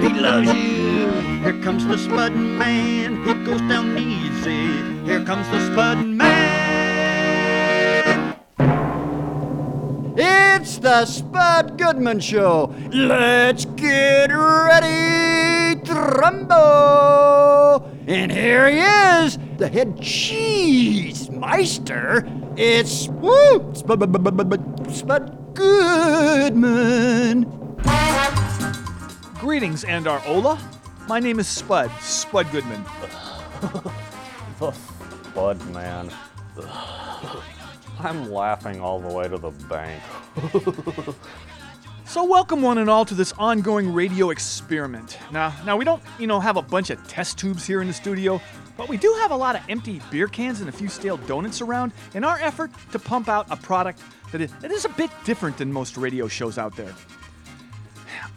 he loves you. Here comes the spudding man, he goes down easy. Here comes the spudding man. It's the Spud Goodman Show. Let's get ready, Trumbo. And here he is, the head cheese meister. It's Spud Goodman. Greetings, and our Ola. My name is Spud, Spud Goodman. The Bud man. I'm laughing all the way to the bank. So welcome one and all to this ongoing radio experiment. Now, now we don't, you know, have a bunch of test tubes here in the studio, but we do have a lot of empty beer cans and a few stale donuts around in our effort to pump out a product that is, that is a bit different than most radio shows out there.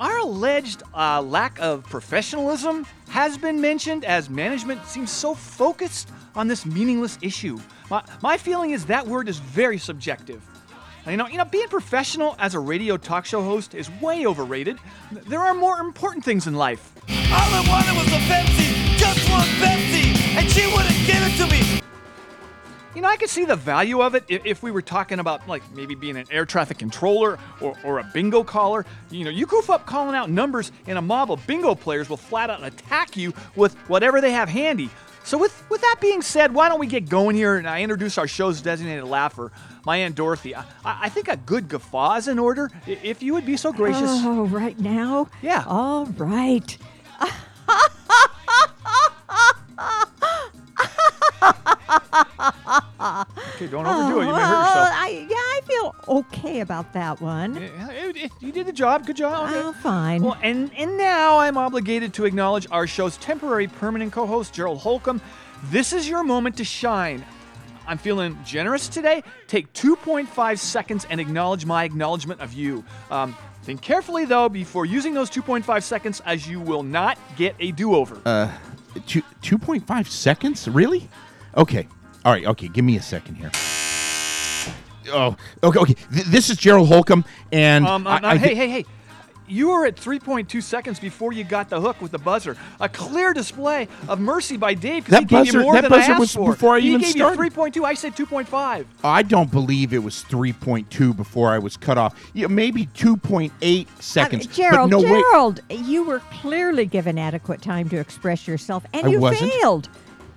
Our alleged uh, lack of professionalism has been mentioned as management seems so focused on this meaningless issue. My, my feeling is that word is very subjective. You know, you know, being professional as a radio talk show host is way overrated. There are more important things in life. All I wanted was a Pepsi, just one Pepsi, and she wouldn't give it to me. You know, I could see the value of it if, we were talking about like maybe being an air traffic controller or, or a bingo caller. You know, you goof up calling out numbers, and a mob of bingo players will flat out attack you with whatever they have handy. So, with with that being said, why don't we get going here? And I introduce our show's designated laugher, my aunt Dorothy. I, I think a good guffaw is in order. If you would be so gracious. Oh, right now? Yeah. All right. Okay, don't overdo it. You may hurt Oh, yourself. I, yeah, I feel okay about that one. Yeah, it- it- you did the job. Good job. Okay. Oh, fine. Well, and and now I'm obligated to acknowledge our show's temporary permanent co-host Gerald Holcomb. This is your moment to shine. I'm feeling generous today. Take 2.5 seconds and acknowledge my acknowledgement of you. Um, think carefully though before using those 2.5 seconds, as you will not get a do-over. Uh, two, 2.5 seconds? Really? Okay. All right. Okay. Give me a second here. Oh, okay. Okay. Th- this is Gerald Holcomb, and Um, um, I hey, thi- hey, hey. You were at 3.2 seconds before you got the hook with the buzzer. A clear display of mercy by Dave because he gave buzzer- you more that than I buzzer asked was for. before I he even gave started. you 3.2. I said 2.5. I don't believe it was 3.2 before I was cut off. Yeah, maybe 2.8 seconds. Uh, Gerald, but no way. Gerald, you were clearly given adequate time to express yourself, and I you wasn't? failed.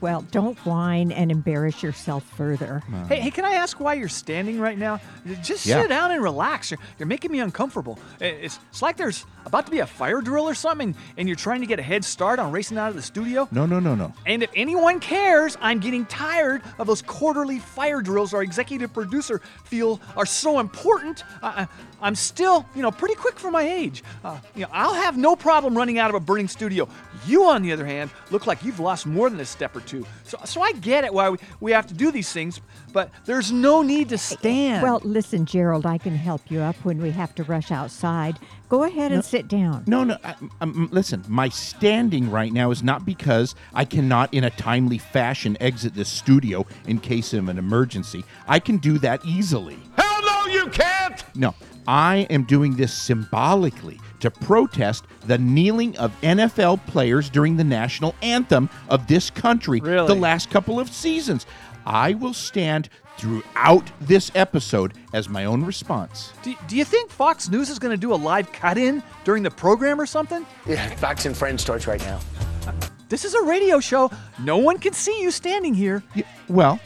Well, don't whine and embarrass yourself further. Hey, hey, can I ask why you're standing right now? Just Yeah. sit down and relax. You're, you're making me uncomfortable. It's, it's like there's about to be a fire drill or something, and you're trying to get a head start on racing out of the studio. No, no, no, no. And if anyone cares, I'm getting tired of those quarterly fire drills our executive producer feel are so important. I, I, I'm still, you know, pretty quick for my age. Uh, you know, I'll have no problem running out of a burning studio. You, on the other hand, look like you've lost more than a step or two. So, so I get it why we, we have to do these things, but there's no need to stand. Well, listen, Gerald, I can help you up when we have to rush outside. Go ahead and sit down. No, no. I, um, listen, my standing right now is not because I cannot, in a timely fashion, exit this studio in case of an emergency. I can do that easily. Hell no, you can't! No, I am doing this symbolically to protest the kneeling of NFL players during the national anthem of this country Really? the last couple of seasons. I will stand throughout this episode as my own response. do, do you think Fox News is going to do a live cut in during the program or something? Yeah, Fox and Friends starts right now. This is a radio show. No one can see you standing here. Y- Well,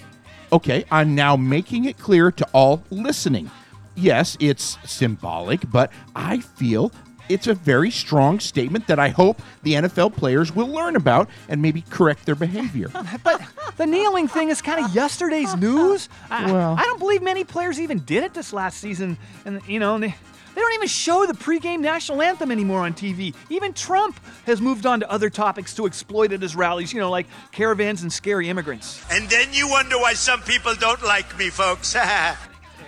okay, I'm now making it clear to all listening. Yes, it's symbolic, but I feel it's a very strong statement that I hope the NFL players will learn about and maybe correct their behavior. But the kneeling thing is kind of yesterday's news. I, Well- I don't believe many players even did it this last season, and you know, they, They don't even show the pregame national anthem anymore on TV. Even Trump has moved on to other topics to exploit at his rallies, you know, like caravans and scary immigrants. And then you wonder why some people don't like me, folks.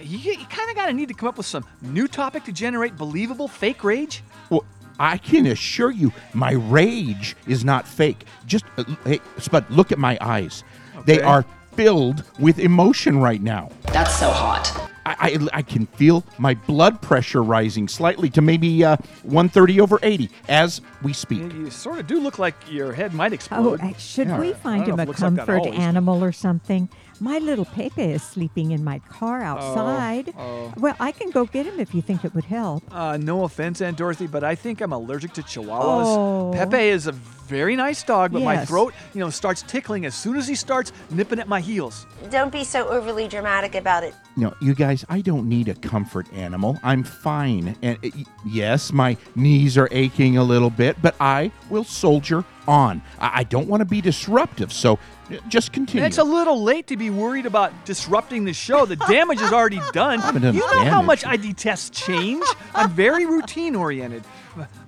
You, you kind of got to need to come up with some new topic to generate believable fake rage. Well, I can assure you, my rage is not fake. Just, uh, hey, Spud, look at my eyes. They are filled with emotion right now. That's so hot. I, I, I can feel my blood pressure rising slightly to maybe uh, 130 over 80 as we speak. You, you sort of do look like your head might Oh, explode. uh, should Yeah. we find him a if it looks like comfort animal or something? My little Pepe is sleeping in my car outside. oh. Well, I can go get him if you think it would help. Uh, no offense, Aunt Dorothy, but I think I'm allergic to chihuahuas. Oh. Pepe is a very nice dog, but my throat, you know, starts tickling as soon as he starts nipping at my heels. Don't be so overly dramatic about it. No, you guys, I don't need a comfort animal. I'm fine. And uh, yes, my knees are aching a little bit, but I will soldier on. I, I don't want to be disruptive, so just continue. It's a little late to be worried about disrupting the show. The damage is already done. You know how much I detest change. I'm very routine oriented.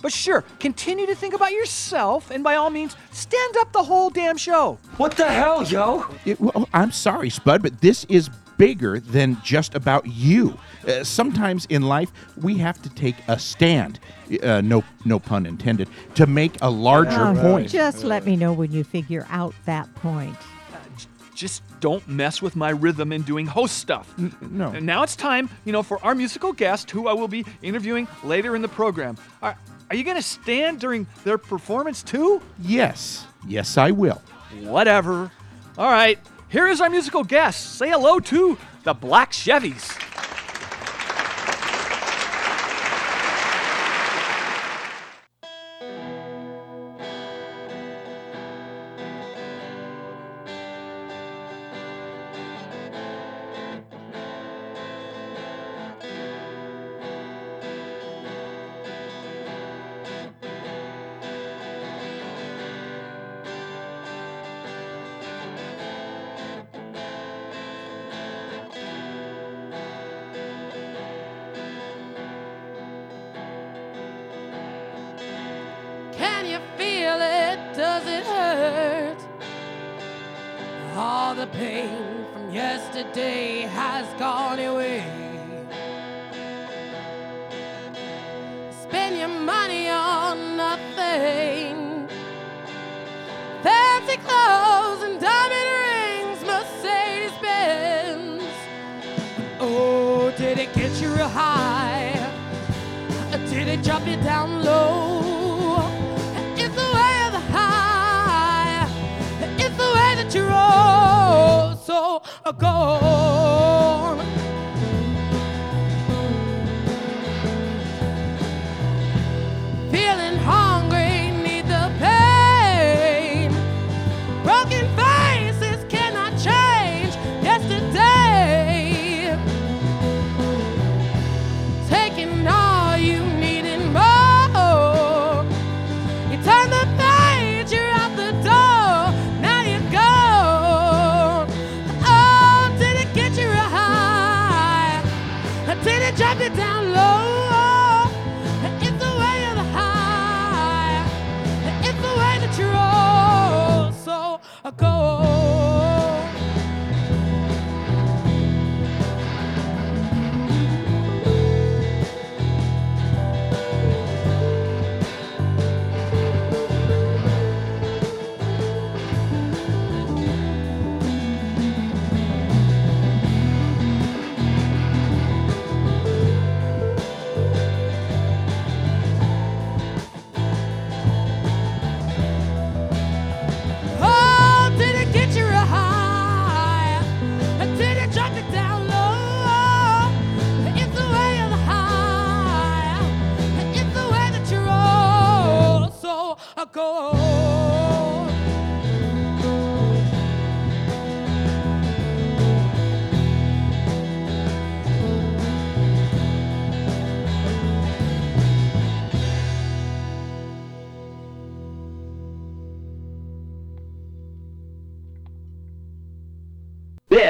But sure, continue to think about yourself, and by all means, stand up the whole damn show. what the hell, yo? It- well, I'm sorry, Spud, but this is bigger than just about you. Uh, sometimes in life, we have to take a stand. Uh, no, no pun intended. To make a larger Oh, point. Just let me know when you figure out that point. Just don't mess with my rhythm in doing host stuff. no. And now it's time, you know, for our musical guest, who I will be interviewing later in the program. Are, are you going to stand during their performance too? Yes, yes, I will. Whatever. All right, here is our musical guest. Say hello to the Black Chevys. Pain from yesterday has gone away. Spend your money on nothing. Fancy clothes and diamond rings, Mercedes Benz. Oh, did it get you real high? Did it drop you down low? Go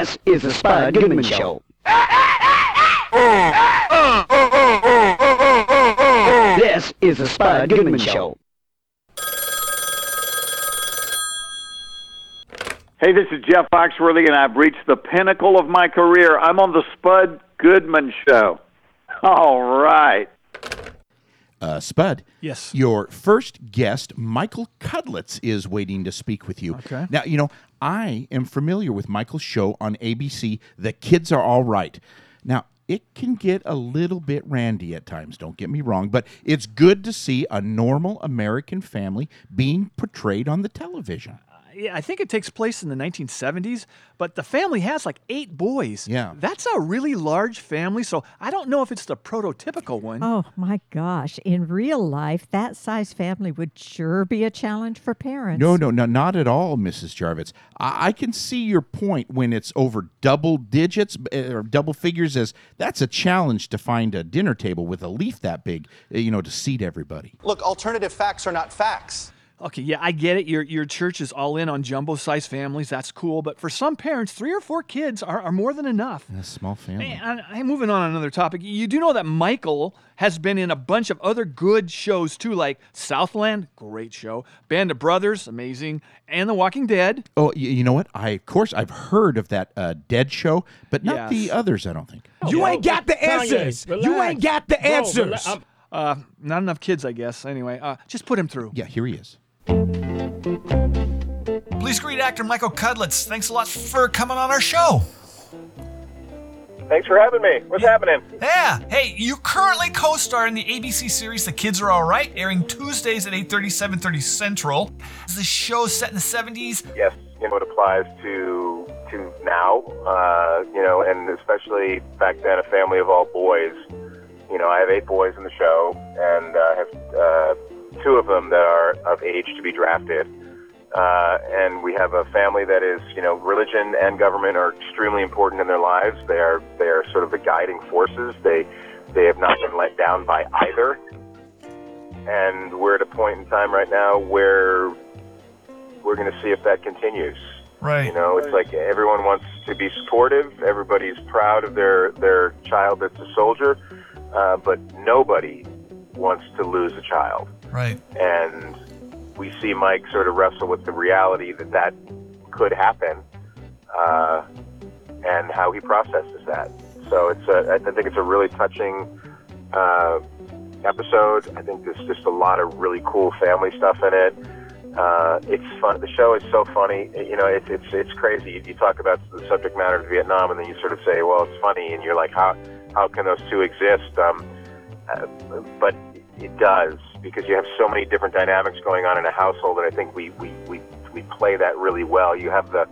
This is the Spud Goodman Show. This is the Spud Goodman Show. Hey, this is Jeff Foxworthy, and I've reached the pinnacle of my career. I'm on the Spud Goodman Show. All right. Uh, Spud. Yes. Your first guest, Michael Cudlitz, is waiting to speak with you. Okay. Now, you know, I am familiar with Michael's show on ABC, The Kids Are All Right. Now, it can get a little bit randy at times, don't get me wrong, but it's good to see a normal American family being portrayed on the television. Yeah, I think it takes place in the 1970s, but the family has like eight boys. Yeah. That's a really large family, so I don't know if it's the prototypical one. Oh my gosh. In real life, that size family would sure be a challenge for parents. No, no, no, not at all, Mrs. Jarvitz. I, I can see your point when it's over double digits uh, or double figures, as that's a challenge to find a dinner table with a leaf that big, uh, you know, to seat everybody. Look, alternative facts are not facts. Okay, yeah, I get it. Your your church is all in on jumbo size families. That's cool. But for some parents, three or four kids are, are more than enough. A small family. Hey, I, I'm moving on another topic. You do know that Michael has been in a bunch of other good shows too, like Southland, great show, Band of Brothers, amazing, and The Walking Dead. Oh, y- you know what? I of course I've heard of that uh, Dead show, but not the others. I don't think. You ain't got the answers. You ain't got the answers. Uh, not enough kids, I guess. Anyway, uh, just put him through. Yeah, here he is. Please greet actor Michael Cudlitz. Thanks a lot for coming on our show. Thanks for having me. What's happening? Yeah. Hey, you currently co-star in the ABC series The Kids Are All Right, airing Tuesdays at 8:30, 7:30 Central. Is the show set in the 70s? Yes, you know it applies to to now, uh, you know, and especially back then, a family of all boys. You know, I have eight boys in the show, and uh, I have uh, two of them that are of age to be drafted. Uh, and we have a family that is, you know, religion and government are extremely important in their lives. They are they are sort of the guiding forces. They they have not been let down by either. And we're at a point in time right now where we're going to see if that continues. Right. You know, it's like everyone wants to be supportive. Everybody's proud of their their child that's a soldier, uh, but nobody wants to lose a child. Right. And we see Mike sort of wrestle with the reality that that could happen, uh, and how he processes that. So it's a, I think it's a really touching uh, episode. I think there's just a lot of really cool family stuff in it. Uh, it's fun. The show is so funny. You know, it's it's it's crazy. You, you talk about the subject matter of Vietnam, and then you sort of say, "Well, it's funny," and you're like, "How how can those two exist?" Um, uh, but it does because you have so many different dynamics going on in a household, and I think we we we, we play that really well. You have the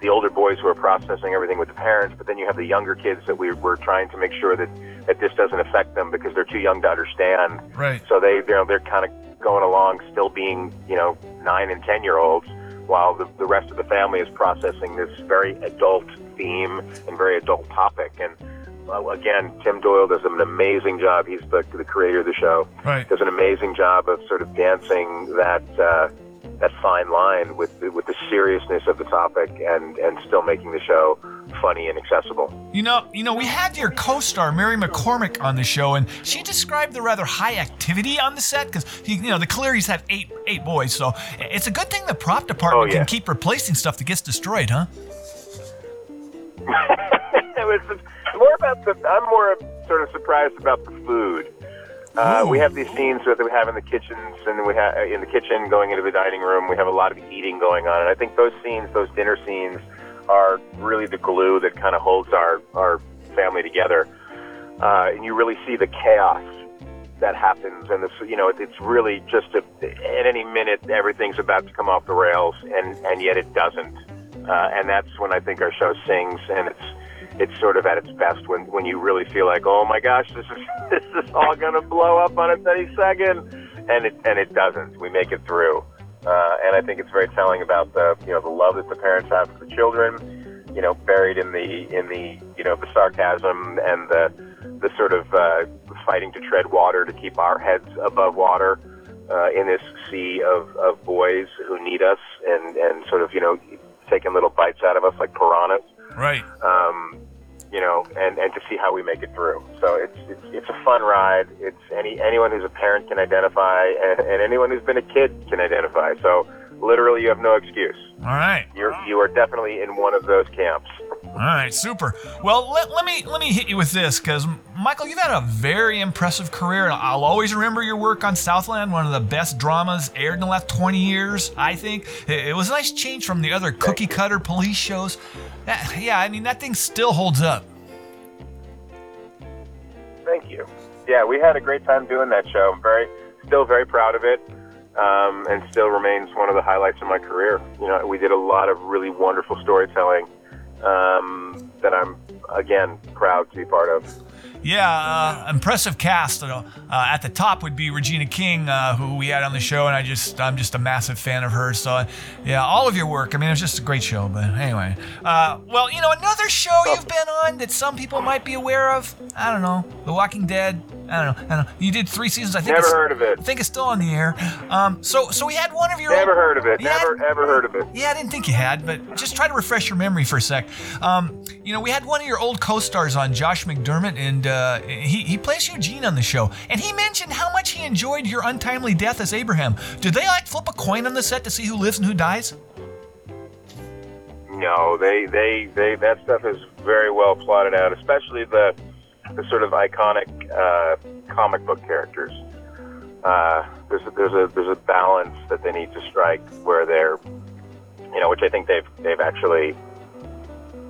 the older boys who are processing everything with the parents, but then you have the younger kids that we, we're trying to make sure that, that this doesn't affect them because they're too young to understand. Right. So they, you know, they're kind of going along, still being, you know, nine and ten year olds, while the, the rest of the family is processing this very adult theme and very adult topic. And again, Tim Doyle does an amazing job. He's the, the creator of the show. Right. Does an amazing job of sort of dancing that uh, that fine line with with the seriousness of the topic and and still making the show funny and accessible. You know, you know, we had your co-star Mary McCormack on the show, and she described the rather high activity on the set because you know the Clearys have eight eight boys, so it's a good thing the prop department Oh, yeah. can keep replacing stuff that gets destroyed, huh? more about the. I'm more sort of surprised about the food. Uh, we have these scenes that we have in the kitchens, and we have in the kitchen going into the dining room. We have a lot of eating going on, and I think those scenes, those dinner scenes, are really the glue that kind of holds our our family together. Uh, and you really see the chaos that happens, and this, you know, it, it's really just a, at any minute everything's about to come off the rails, and and yet it doesn't. Uh, and that's when I think our show sings, and it's it's sort of at its best when when you really feel like, oh my gosh, this is this is all gonna blow up on its any second, and it and it doesn't. We make it through, uh, and I think it's very telling about the you know the love that the parents have for the children, you know, buried in the in the you know the sarcasm and the the sort of uh, fighting to tread water to keep our heads above water uh, in this sea of, of boys who need us and and sort of you know taking little bites out of us like piranhas Right. um, you know, and, and to see how we make it through. So it's, it's it's a fun ride. It's any anyone who's a parent can identify, and, and anyone who's been a kid can identify. So literally, you have no excuse. All right. You're you are definitely in one of those camps. All right, super. Well, let, let me let me hit you with this because Michael, you've had a very impressive career. I'll always remember your work on Southland, one of the best dramas aired in the last 20 years. I think it, it was a nice change from the other cookie cutter police shows. That- yeah, I mean that thing still holds up. Thank you. Yeah, we had a great time doing that show. I'm very, still very proud of it, um, and still remains one of the highlights of my career. You know, we did a lot of really wonderful storytelling um, that I'm again proud to be part of. Yeah, uh, impressive cast. Uh, uh, at the top would be Regina King, uh, who we had on the show, and I just I'm just a massive fan of her. So, uh, yeah, all of your work. I mean, it was just a great show. But anyway, uh, well, you know, another show you've been on that some people might be aware of. I don't know, The Walking Dead. I don't know. I don't know. You did three seasons. I think Never heard of it. I think it's still on the air. Um, so so we had one of your Never old- heard of it. Never ever heard of it. yeah, I didn't think you had, but just try to refresh your memory for a sec. Um, you know, we had one of your old co-stars on, Josh McDermitt, and uh, he, he plays Eugene on the show, and he mentioned how much he enjoyed your untimely death as Abraham. Did they like flip a coin on the set to see who lives and who dies? No, they, they, they, that stuff is very well plotted out, especially the, the sort of iconic uh, comic book characters. Uh, there's a, there's a there's a balance that they need to strike where they're, you know, which I think they've they've actually,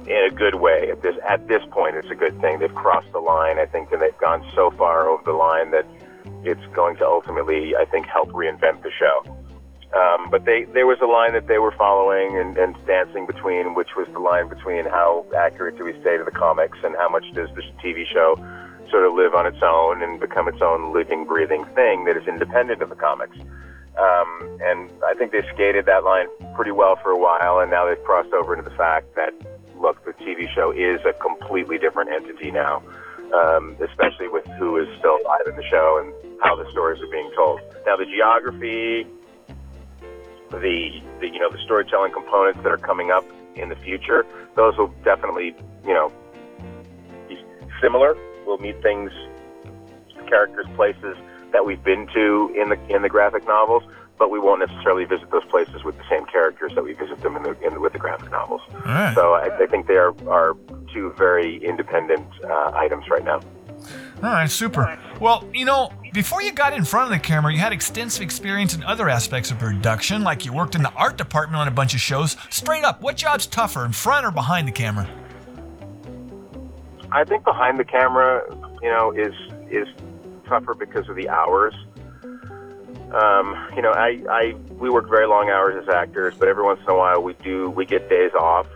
in a good way at this at this point, it's a good thing. They've crossed the line, I think, and they've gone so far over the line that it's going to ultimately, I think, help reinvent the show. Um, but they there was a line that they were following and, and dancing between, which was the line between how accurate do we stay to the comics and how much does this TV show sort of live on its own and become its own living, breathing thing that is independent of the comics. Um, and I think they skated that line pretty well for a while, and now they've crossed over into the fact that look, the TV show is a completely different entity now, um, especially with who is still alive in the show and how the stories are being told. Now, the geography, the, the you know the storytelling components that are coming up in the future, those will definitely you know be similar. We'll meet things, characters, places that we've been to in the in the graphic novels, but we won't necessarily visit those places with the same characters that we visit them in the, in with the graphic novels. right. So I, I think they are, are two very independent uh, items right now. All right, super. Well, you know, before you got in front of the camera, you had extensive experience in other aspects of production, like you worked in the art department on a bunch of shows. Straight up, what job's tougher, in front or behind the camera? I think behind the camera, you know, is is tougher because of the hours. Um, you know, I, I we work very long hours as actors, but every once in a while we do we get days off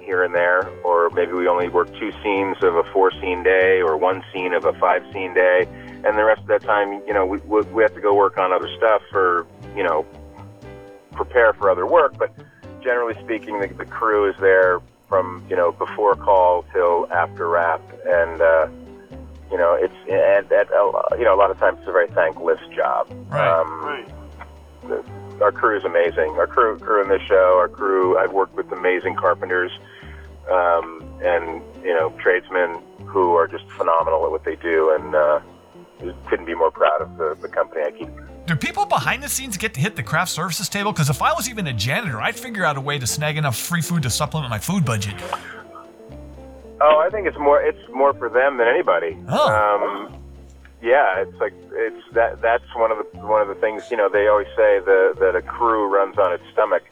here and there, or maybe we only work two scenes of a four scene day, or one scene of a five scene day, and the rest of that time, you know, we we we have to go work on other stuff or you know prepare for other work. But generally speaking, the, the crew is there from you know before call till after wrap, and uh, you know it's and, and uh, you know a lot of times it's a very thankless job. Right. Um, right. The, our crew is amazing. Our crew, crew in this show, our crew. I've worked with amazing carpenters, um, and you know tradesmen who are just phenomenal at what they do, and uh, couldn't be more proud of the, the company I keep. Do people behind the scenes get to hit the craft services table? Because if I was even a janitor, I'd figure out a way to snag enough free food to supplement my food budget. Oh, I think it's more it's more for them than anybody. Oh. Um, yeah, it's like it's that that's one of the one of the things you know they always say the, that a crew runs on its stomach.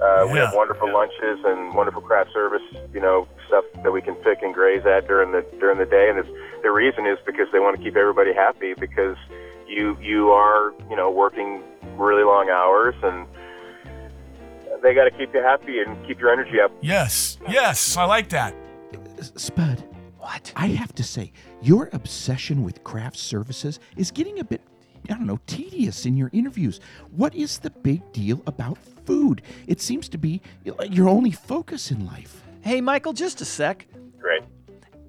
Uh, We have wonderful lunches and wonderful craft service, you know, stuff that we can pick and graze at during the during the day, and it's, the reason is because they want to keep everybody happy because you you are you know working really long hours and they got to keep you happy and keep your energy up. Yes, yes, I like that. Spud. What? I have to say, your obsession with craft services is getting a bit, I don't know, tedious in your interviews. What is the big deal about food? It seems to be your only focus in life. Hey, Michael, just a sec. Great.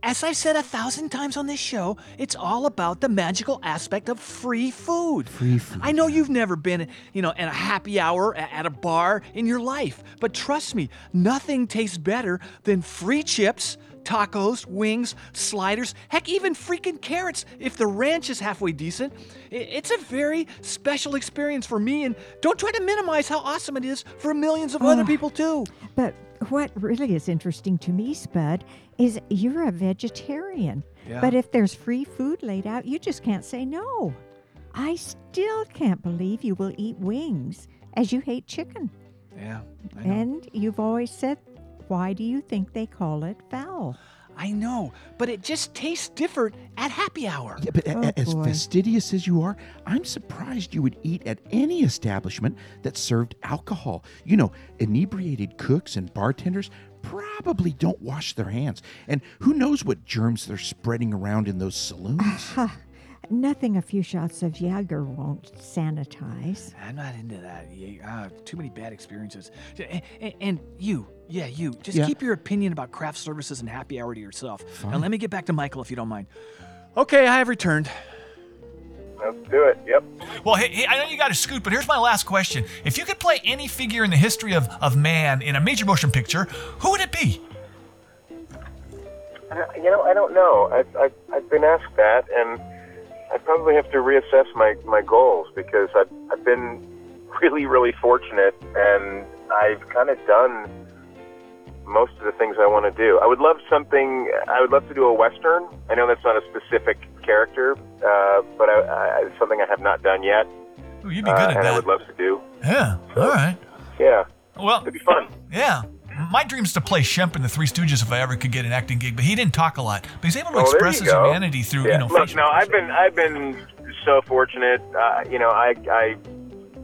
As I've said a thousand times on this show, it's all about the magical aspect of free food. Free food. I know you've never been, you know, at a happy hour at a bar in your life, but trust me, nothing tastes better than free chips, tacos, wings, sliders, heck, even freaking carrots if the ranch is halfway decent. It's a very special experience for me, and don't try to minimize how awesome it is for millions of oh, other Oh. people, too. But what really is interesting to me, Spud, is you're a vegetarian. Yeah. But if there's free food laid out, you just can't say no. I still can't believe you will eat wings as you hate chicken. Yeah. I know. And you've always said, why do you think they call it foul? I know, but it just tastes different at happy hour. Yeah, but a- Oh, as boy. fastidious as you are, I'm surprised you would eat at any establishment that served alcohol. You know, inebriated cooks and bartenders probably don't wash their hands. And who knows what germs they're spreading around in those saloons? Nothing a few shots of Jaeger won't sanitize. I'm not into that. Yeah, uh, too many bad experiences. And, and, and you, yeah, you, just Yeah. keep your opinion about craft services and happy hour to yourself. Now, let me get back to Michael if you don't mind. Okay, I have returned. Let's do it. Yep. Well, hey, hey, I know you got to scoot, but here's my last question. If you could play any figure in the history of, of man in a major motion picture, who would it be? Uh, You know, I don't know. I've, I've, I've been asked that, and I probably have to reassess my, my goals because I've, I've been really, really fortunate, and I've kind of done most of the things I want to do. I would love something. I would love to do a western. I know that's not a specific character, uh, but I, I, it's something I have not done yet. Ooh, you'd be good uh, at and I that. would love to do. Yeah. All right. Yeah. Well, it'd be fun. Yeah. My dream's to play Shemp in the Three Stooges if I ever could get an acting gig, but he didn't talk a lot. But he's able to Oh, express his go. humanity through, Yeah. you know, Look, no, I've been I've been so fortunate. Uh, you know, I I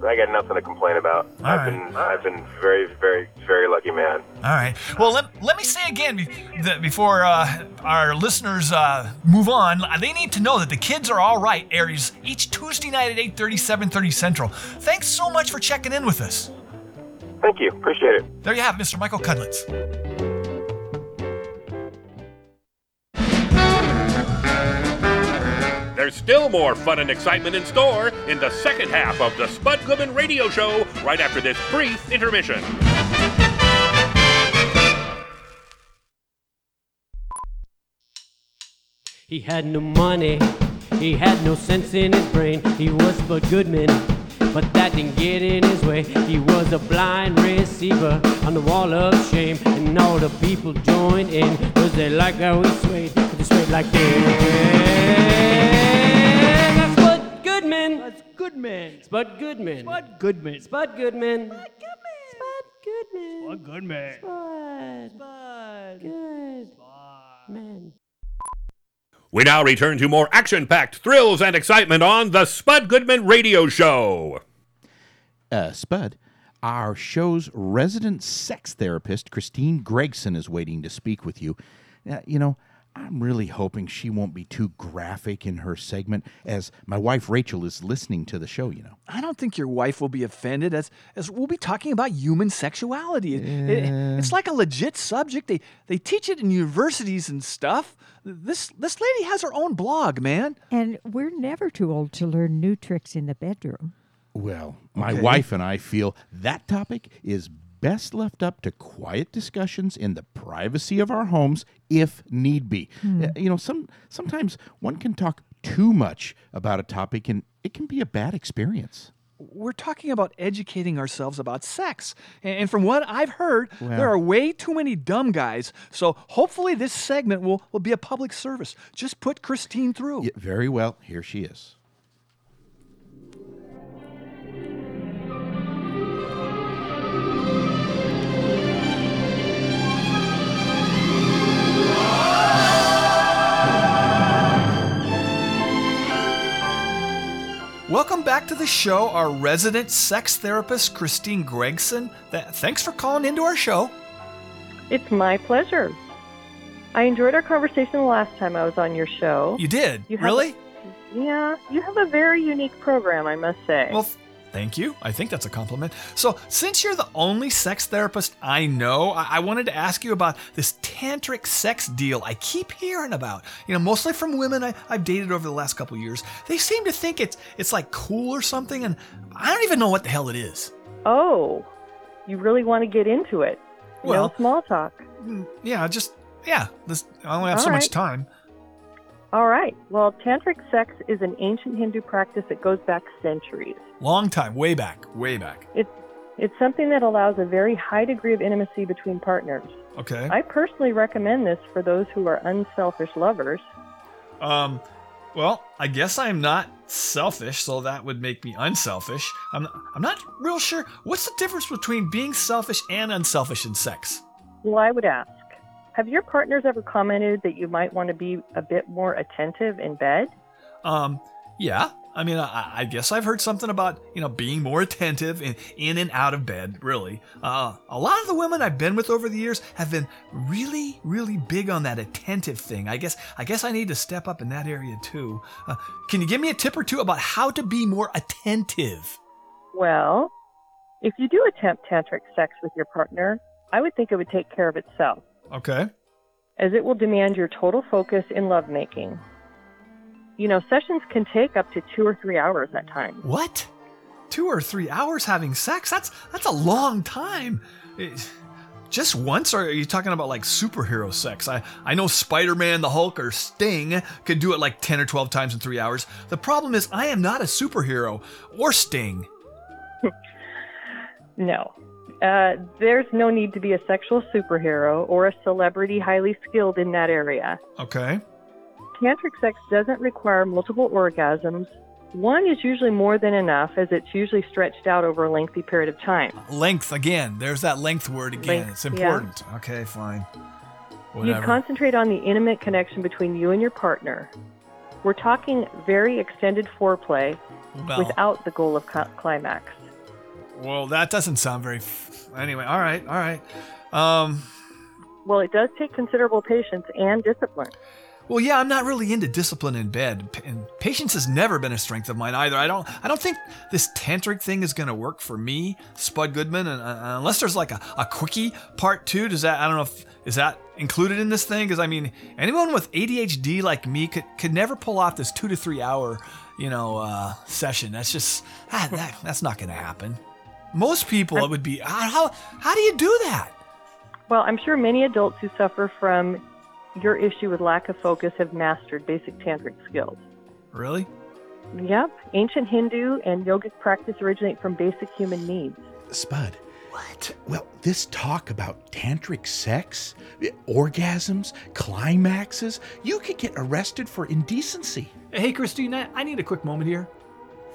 I got nothing to complain about. All I've right. been I've been very very very lucky man. All right. Well, let, let me say again that before uh, our listeners uh, move on, they need to know that the kids are all right. Aries each Tuesday night at 8:30, 7:30 Central. Thanks so much for checking in with us. Thank you. Appreciate it. There you have it, Mr. Michael Cudlitz. There's still more fun and excitement in store in the second half of the Spud Goodman Radio Show right after this brief intermission. He had no money, he had no sense in his brain. He was Spud Goodman, but that didn't get in his way. He was a blind receiver on the wall of shame, and all the people joined in because they liked how he swayed. He swayed like this. That's Spud Goodman. That's Goodman. Spud Goodman. Spud Goodman. Spud Goodman. Spud Goodman. Spud Goodman. Spud. Spud. Good. Man. We now return to more action packed thrills and excitement on the Spud Goodman Radio Show. Uh, Spud, our show's resident sex therapist, Christine Gregson, is waiting to speak with you. Uh, you know, I'm really hoping she won't be too graphic in her segment, as my wife Rachel is listening to the show, you know. I don't think your wife will be offended as as we'll be talking about human sexuality. It- it- it's like a legit subject. They they teach it in universities and stuff. This this lady has her own blog, man. And we're never too old to learn new tricks in the bedroom. Well, my Okay. wife and I feel that topic is best left up to quiet discussions in the privacy of our homes if need be. Hmm. Uh, You know, some sometimes one can talk too much about a topic and it can be a bad experience. We're talking about educating ourselves about sex. And from what I've heard, Well- there are way too many dumb guys. So hopefully this segment will, will be a public service. Just put Christine through. Yeah, very well, here she is. Welcome back to the show, our resident sex therapist, Christine Gregson. Thanks for calling into our show. It's my pleasure. I enjoyed our conversation the last time I was on your show. You did? You really? a- yeah, you have a very unique program, I must say. Well, thank you. I think that's a compliment. So, since you're the only sex therapist I know, I, I wanted to ask you about this tantric sex deal I keep hearing about. You know, mostly from women I, I've dated over the last couple years. They seem to think it's it's like cool or something, and I don't even know what the hell it is. oh, you really want to get into it? Well- no small talk. Mm, yeah, just Yeah, this I only have so All much time. All right. Well, tantric sex is an ancient Hindu practice that goes back centuries. Long time, way back, way back. It's it's something that allows a very high degree of intimacy between partners. Okay. I personally recommend this for those who are unselfish lovers. Um, well, I guess I'm not selfish, so that would make me unselfish. I'm I'm not real sure. What's the difference between being selfish and unselfish in sex? Well, I would ask, have your partners ever commented that you might want to be a bit more attentive in bed? Um, yeah. I mean, I, I guess I've heard something about you know being more attentive in, in and out of bed. Really, uh, a lot of the women I've been with over the years have been really, really big on that attentive thing. I guess I guess I need to step up in that area too. Uh, can you give me a tip or two about how to be more attentive? Well, if you do attempt tantric sex with your partner, I would think it would take care of itself, Okay. as it will demand your total focus in lovemaking. You know, sessions can take up to two or three hours at times. What? Two or three hours having sex? That's that's a long time. Eh, Just once, or are you talking about like superhero sex? I, I know Spider Man, the Hulk, or Sting could do it like 10 or 12 times in three hours. The problem is, I am not a superhero or Sting. No. Uh, there's no need to be a sexual superhero or a celebrity highly skilled in that area. Okay. Tantric sex doesn't require multiple orgasms. One is usually more than enough, as it's usually stretched out over a lengthy period of time. Length again. There's that length word again. Length, it's yeah. important. Okay, fine. You concentrate on the intimate connection between you and your partner. We're talking very extended foreplay Well. without the goal of climax. Well, that doesn't sound very. F- anyway, all right, all right. Um, Well, it does take considerable patience and discipline. Well, yeah, I'm not really into discipline in bed, and patience has never been a strength of mine either. I don't, I don't think this tantric thing is going to work for me, Spud Goodman, and uh, unless there's like a, a quickie part two. Does that? I don't know if is that included in this thing? Because I mean, anyone with ADHD like me could could never pull off this two to three hour, you know, uh, session. That's just ah, that, that's not going to happen. Most people, it would be ah, how how do you do that? Well, I'm sure many adults who suffer from your issue with lack of focus have mastered basic tantric skills. Really? Yep. Ancient Hindu and yogic practice originate from basic human needs. Spud. What? Well, this talk about tantric sex, orgasms, climaxes, you could get arrested for indecency. Hey, Christine, I I need a quick moment here.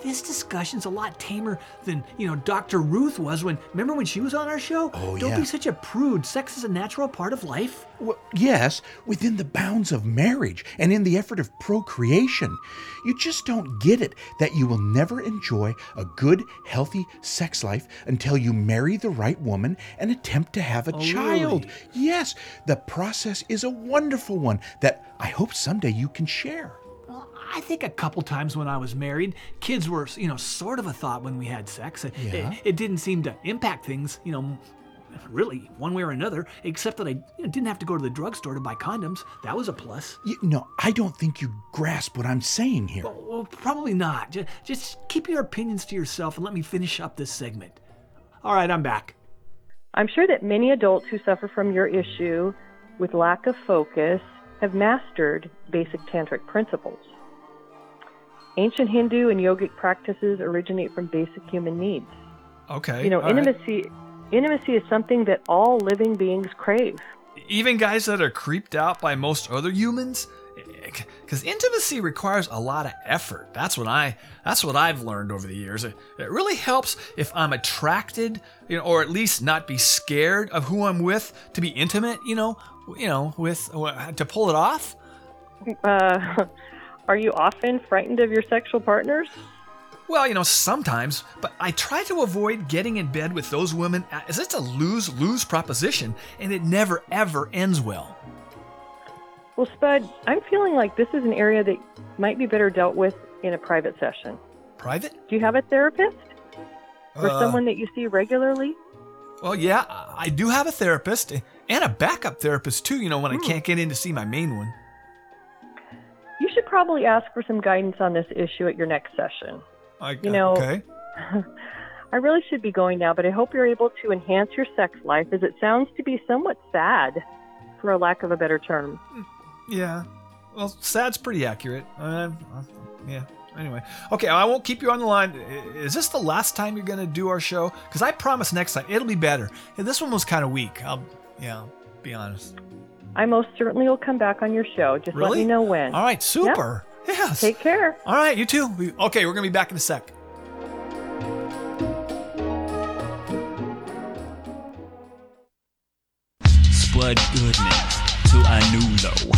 This discussion's a lot tamer than, you know, Dr. Ruth was when, remember when she was on our show? Oh, Don't yeah. be such a prude. Sex is a natural part of life. Well, yes, within the bounds of marriage and in the effort of procreation. You just don't get it that you will never enjoy a good, healthy sex life until you marry the right woman and attempt to have a Oh, child. really? Yes, the process is a wonderful one that I hope someday you can share. Well, I think a couple times when I was married, kids were, you know, sort of a thought when we had sex. It, Yeah. it, it didn't seem to impact things, you know, really, one way or another, except that I you know, didn't have to go to the drugstore to buy condoms. That was a plus. You, no, I don't think you grasp what I'm saying here. Well, well, probably not. Just, just keep your opinions to yourself and let me finish up this segment. All right, I'm back. I'm sure that many adults who suffer from your issue with lack of focus have mastered basic tantric principles. Ancient Hindu and yogic practices originate from basic human needs. Okay. You know, all right. intimacy intimacy is something that all living beings crave. even guys that are creeped out by most other humans because intimacy requires a lot of effort that's what i that's what i've learned over the years it, it really helps if i'm attracted you know or at least not be scared of who i'm with to be intimate you know you know with to pull it off Uh, are you often frightened of your sexual partners? well you know sometimes but i try to avoid getting in bed with those women as it's a lose-lose proposition and it never ever ends well Well, Spud, I'm feeling like this is an area that might be better dealt with in a private session. private Do you have a therapist or Uh, someone that you see regularly? Well, yeah, I I do have a therapist and a backup therapist too, you know, when I can't get in to see my main one. Probably ask for some guidance on this issue at your next session. I, You know- okay. I really should be going now, but I hope you're able to enhance your sex life as it sounds to be somewhat sad for a lack of a better term. Yeah. Well, sad's pretty accurate. Uh, uh, yeah. Anyway, okay, I won't keep you on the line. Is this the last time you're gonna do our show? Because I promise next time it'll be better. Yeah, This one was kind of weak. I'll, yeah, I'll be honest. I most certainly will come back on your show. Just let me know when. All right, super. Yes. Take care. All right, you too. We, okay, we're gonna be back in a sec. Spud Goodman to a new low.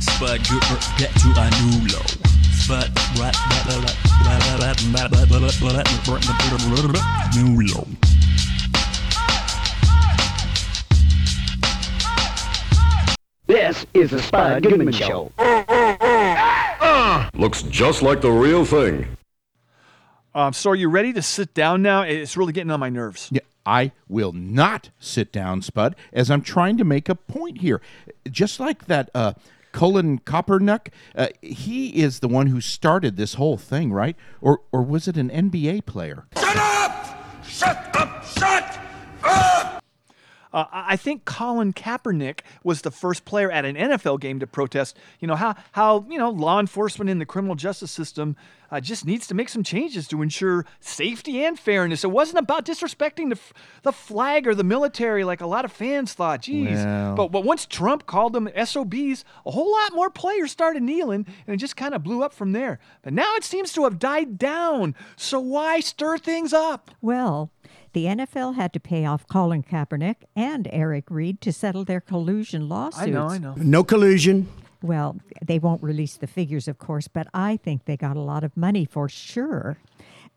Spud Goodman get to a new low. Spud new low. This is the Spud Goodman Show. Looks just like the real thing. Um, so are you ready to sit down now? It's really getting on my nerves. Yeah, I will not sit down, Spud, as I'm trying to make a point here. Just like that uh, Colin Kaepernick, uh, he is the one who started this whole thing, right? Or or was it an NBA player? Uh, I I think Colin Kaepernick was the first player at an NFL game to protest. You know how how you know law enforcement in the criminal justice system uh, just needs to make some changes to ensure safety and fairness. It wasn't about disrespecting the f- the flag or the military like a lot of fans thought. Jeez, Well. but but once Trump called them SOBs, a whole lot more players started kneeling, and it just kind of blew up from there. But now it seems to have died down. So why stir things up? Well, the NFL had to pay off Colin Kaepernick and Eric Reid to settle their collusion lawsuits. I know, I know. No collusion. Well, they won't release the figures, of course, but I think they got a lot of money for sure.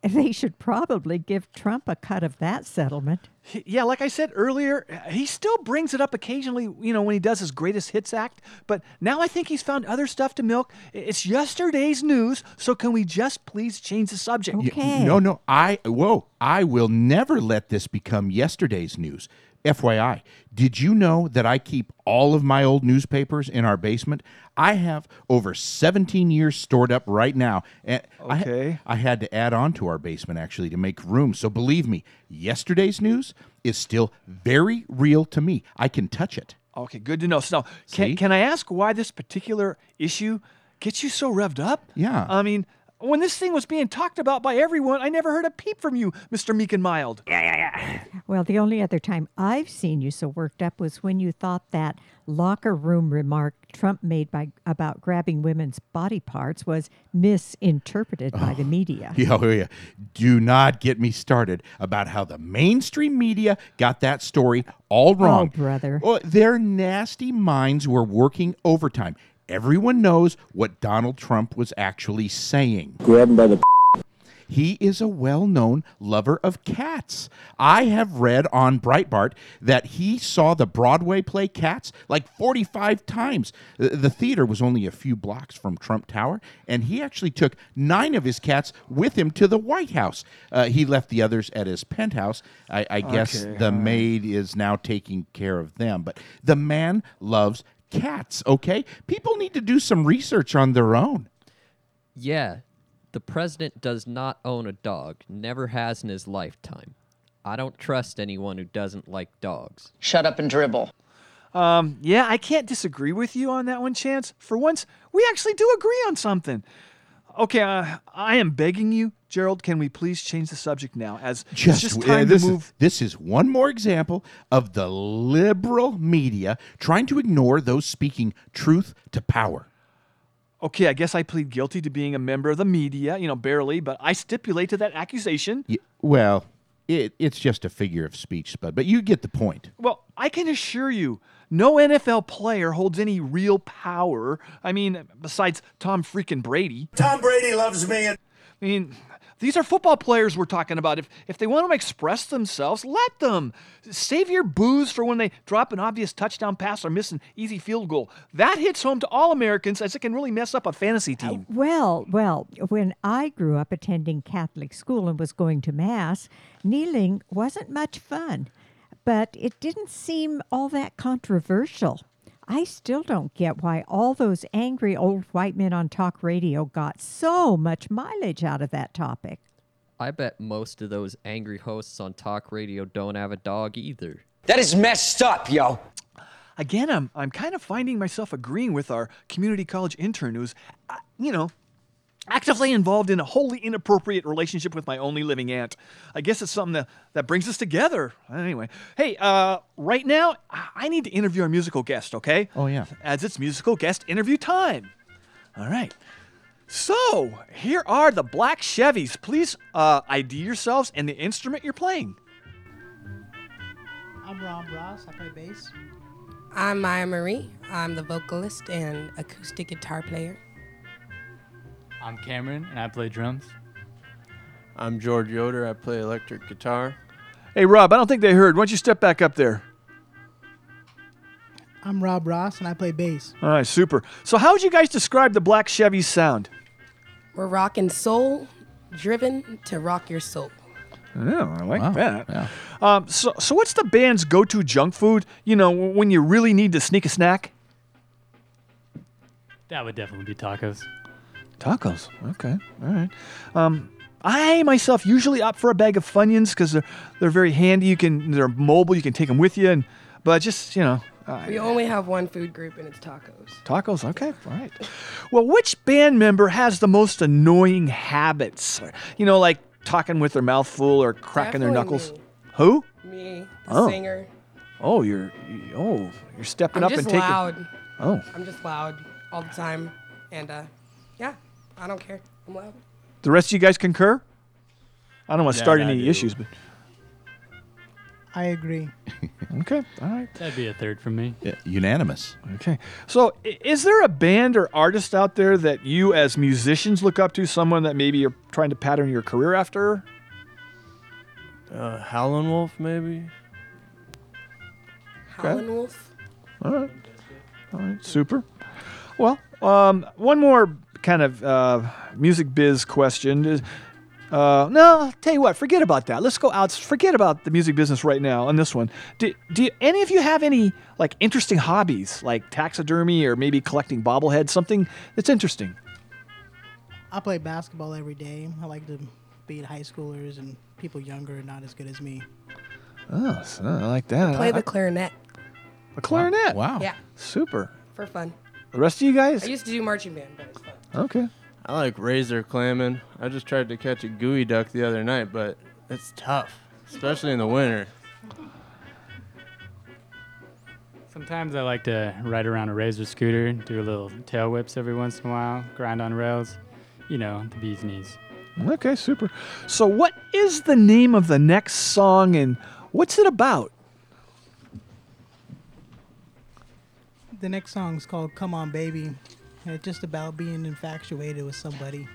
They should probably give Trump a cut of that settlement. Yeah, like I said earlier, he still brings it up occasionally, you know, when he does his greatest hits act. But now I think he's found other stuff to milk. It's yesterday's news, so can we just please change the subject? Y- No, no. I whoa. I will never let this become yesterday's news. FYI, did you know that I keep all of my old newspapers in our basement? I have over 17 years stored up right now. And I- Okay. I, had to add on to our basement actually to make room. So believe me, yesterday's news is still very real to me. I can touch it. Okay, good to know. So, now, can, See? can I ask why this particular issue gets you so revved up? Yeah. I mean, when this thing was being talked about by everyone, I never heard a peep from you, Mr. Meek and Mild. Yeah, yeah, yeah. Well, the only other time I've seen you so worked up was when you thought that locker room remark Trump made by about grabbing women's body parts was misinterpreted by the oh, media. Yeah, oh, yeah. Do not get me started about how the mainstream media got that story all oh, wrong. brother. Well, their nasty minds were working overtime. Everyone knows what Donald Trump was actually saying. Grab him by the He is a well known lover of cats. I have read on Breitbart that he saw the Broadway play Cats like 45 times. The the theater was only a few blocks from Trump Tower, and he actually took nine of his cats with him to the White House. Uh, he left the others at his penthouse. I, I guess Okay, the all right. maid is now taking care of them. But the man loves cats, okay? People need to do some research on their own. Yeah, the president does not own a dog, never has in his lifetime. I don't trust anyone who doesn't like dogs. Shut up and dribble. Um, yeah, I can't disagree with you on that one, Chance. For once, we actually do agree on something. Okay, uh, I am begging you, Gerald. Can we please change the subject now? As Just, just uh, time this to is- move. this is one more example of the liberal media trying to ignore those speaking truth to power. Okay, I guess I plead guilty to being a member of the media. You know, barely, but I stipulate to that accusation. Y- well, it, it's just a figure of speech, Spud, but you get the point. Well, I can assure you, no NFL player holds any real power. I mean, besides Tom freaking Brady. Tom Brady loves me. I mean, these are football players we're talking about. If if they want to express themselves, let them. Save your booze for when they drop an obvious touchdown pass or miss an easy field goal. That hits home to all Americans as it can really mess up a fantasy uh, team. Well, well, when I grew up attending Catholic school and was going to Mass, kneeling wasn't much fun, but it didn't seem all that controversial. I still don't get why all those angry old white men on talk radio got so much mileage out of that topic. I bet most of those angry hosts on talk radio don't have a dog either. That is messed up, yo. again, I'm I'm kind of finding myself agreeing with our community college intern who's, uh, you know, actively involved in a wholly inappropriate relationship with my only living aunt. I guess it's something that, that brings us together. Anyway, hey, uh, right now I- I need to interview our musical guest. Okay? Oh yeah. As it's musical guest interview time. All right. So here are the Black Chevys. Please uh, ID yourselves and the instrument you're playing. I'm Rob Ross. I play bass. I'm Maya Marie. I'm the vocalist and acoustic guitar player. I'm Cameron, and I play drums. I'm George Yoder. I play electric guitar. Hey Rob, I don't think they heard. Why don't you step back up there? I'm Rob Ross, and I play bass. All right, super. So how would you guys describe the Black Chevy sound? We're rocking soul, driven to rock your soul. Oh, I like that. Um, so, so what's the band's go-to junk food? You know, when you really need to sneak a snack. That would definitely be tacos. Tacos. Okay. All right. Um, I myself usually opt for a bag of Funyuns because they're they're very handy. You can they're mobile. You can take them with you. And but just you know. We only have one food group and it's tacos. Tacos, okay, all right. Well, which band member has the most annoying habits? You know, like talking with their mouth full or cracking their Definitely knuckles. Who? Me, the Oh. singer. Oh, you're oh you're stepping I'm up just and taking. loud. Oh, I'm just loud all the time. And uh, yeah, I don't care. I'm loud. the rest of you guys concur? I don't want to Yeah, start I any do. issues, but I agree. okay, all right. That'd be a third for me. Yeah, unanimous. Okay. So, i- is there a band or artist out there that you, as musicians, look up to? Someone that maybe you're trying to pattern your career after? Uh, Howlin' Wolf, maybe. Howlin' Wolf. All right. All right. Super. Well, um, one more kind of uh, music biz question. Uh, no, I'll tell you what, forget about that. Let's go out. Forget about the music business right now on this one. Do, do you- any of you have any like interesting hobbies, like taxidermy or maybe collecting bobbleheads, something that's interesting? I play basketball every day. I like to beat high schoolers and people younger and not as good as me. Oh, so I like that. Play I- the clarinet. a clarinet. Wow. Yeah, Super. for fun. The rest of you guys? I used to do marching band, but it's fun. Okay. I like razor clamming. I just tried to catch a geoduck the other night, but it's tough, especially in the winter. Sometimes I like to ride around a razor scooter, do a little tail whips every once in a while, grind on rails. You know, the bee's knees. Okay, super. So, what is the name of the next song and what's it about? The next song is called "Come On, Baby." And it's just about being infatuated with somebody.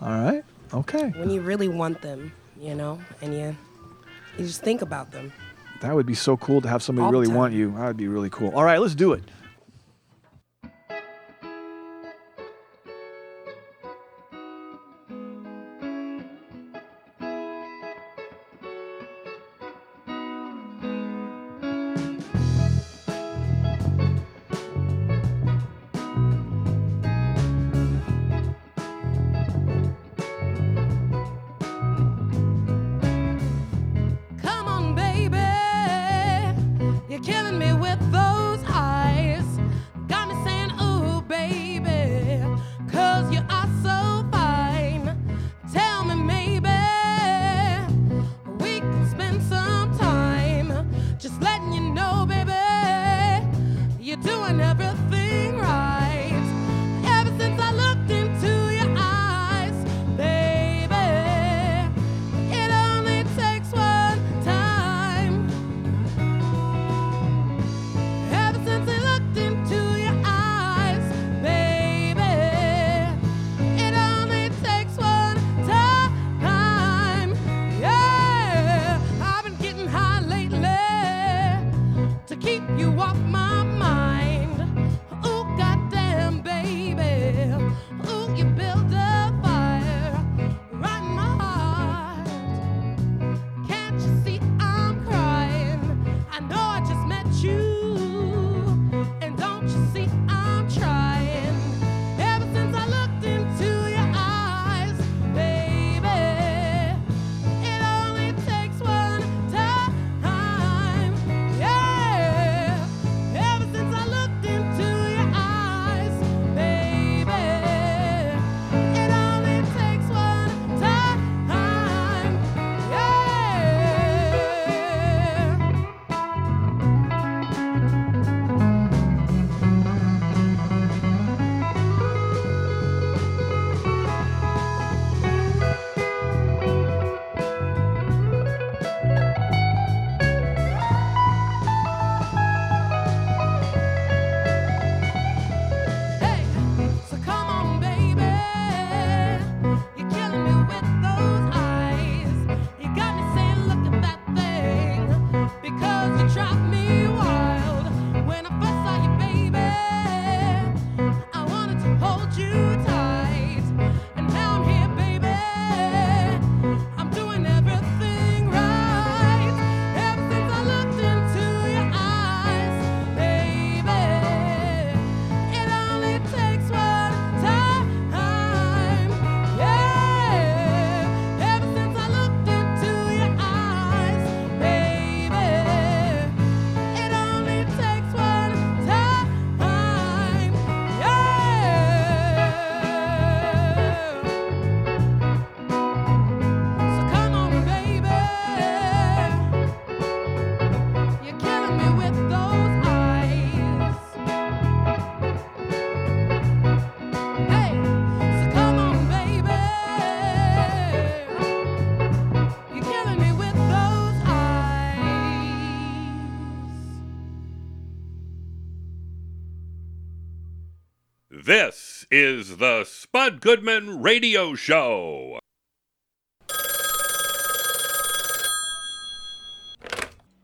All right. Okay. When you really want them, you know, and you you just think about them. That would be so cool to have somebody All really time. want you. That would be really cool. All right, let's do it. Is the Spud Goodman Radio Show.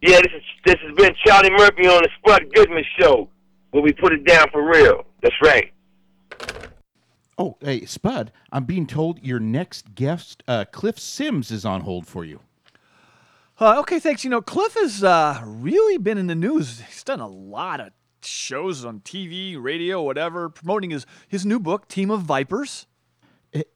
Yeah, this is this has been Charlie Murphy on the Spud Goodman Show, where we put it down for real. That's right. Oh, hey, Spud, I'm being told your next guest, uh, Cliff Sims, is on hold for you. Uh, okay, thanks. You know, Cliff has uh, really been in the news. He's done a lot of shows on TV, radio, whatever, promoting his, his new book, Team of Vipers.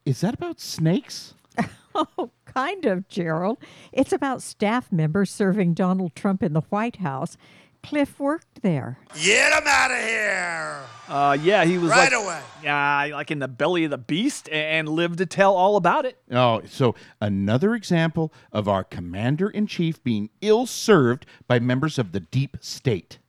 Is that about snakes? Oh, kind of, Gerald. It's about staff members serving Donald Trump in the White House. Cliff worked there. Get him out of here! Uh, yeah, he was Right like, away. Yeah, like in the belly of the beast, and lived to tell all about it. Oh, so another example of our commander in chief being ill served by members of the deep state.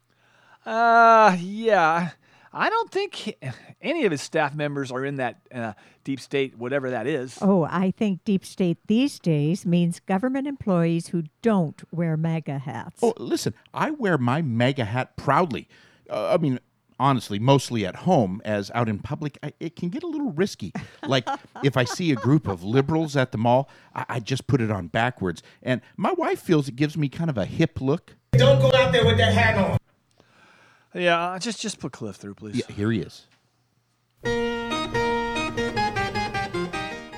Uh, yeah. I don't think he- any of his staff members are in that uh, deep state, whatever that is. Oh, I think deep state these days means government employees who don't wear MAGA hats. Oh, listen, I wear my MAGA hat proudly. Uh, I mean, honestly, mostly at home, as out in public, I, it can get a little risky. Like if I see a group of liberals at the mall, I, I just put it on backwards. And my wife feels it gives me kind of a hip look. Don't go out there with that hat on. Yeah, uh, just just put Cliff through, please. Yeah, here he is.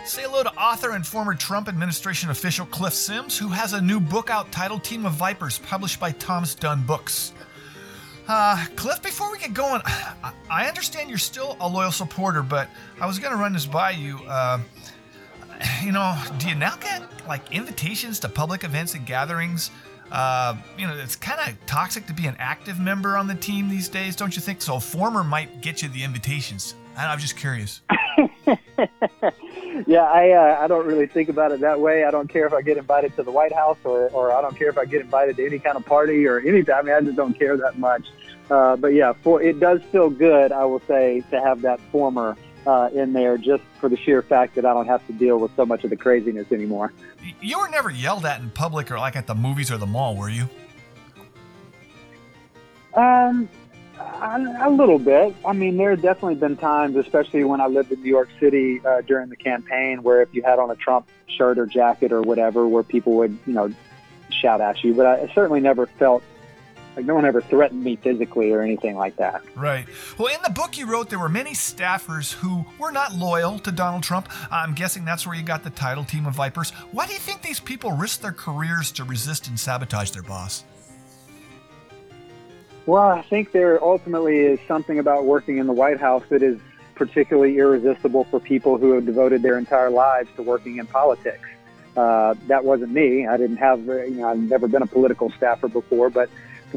Say hello to author and former Trump administration official Cliff Sims, who has a new book out titled Team of Vipers, published by Thomas Dunne Books. Uh, Cliff, before we get going, I- I understand you're still a loyal supporter, but I was going to run this by you. Uh, you know, do you now get like invitations to public events and gatherings? Uh, you know, it's kind of toxic to be an active member on the team these days, don't you think? So, a former might get you the invitations. I- I'm just curious. yeah, I uh, I don't really think about it that way. I don't care if I get invited to the White House or, or I don't care if I get invited to any kind of party or anything. I mean, I just don't care that much. Uh, but yeah, for it does feel good, I will say, to have that former uh, in there just for the sheer fact that I don't have to deal with so much of the craziness anymore. You were never yelled at in public or like at the movies or the mall, were you? Um, a, a little bit. I mean, there have definitely been times, especially when I lived in New York City uh, during the campaign, where if you had on a Trump shirt or jacket or whatever, where people would, you know, shout at you. But I certainly never felt like no one ever threatened me physically or anything like that. Right. Well, in the book you wrote, there were many staffers who were not loyal to Donald Trump. I'm guessing that's where you got the title Team of Vipers. Why do you think these people risk their careers to resist and sabotage their boss? Well, I think there ultimately is something about working in the White House that is particularly irresistible for people who have devoted their entire lives to working in politics. Uh, that wasn't me. I didn't have, you know, I've never been a political staffer before, but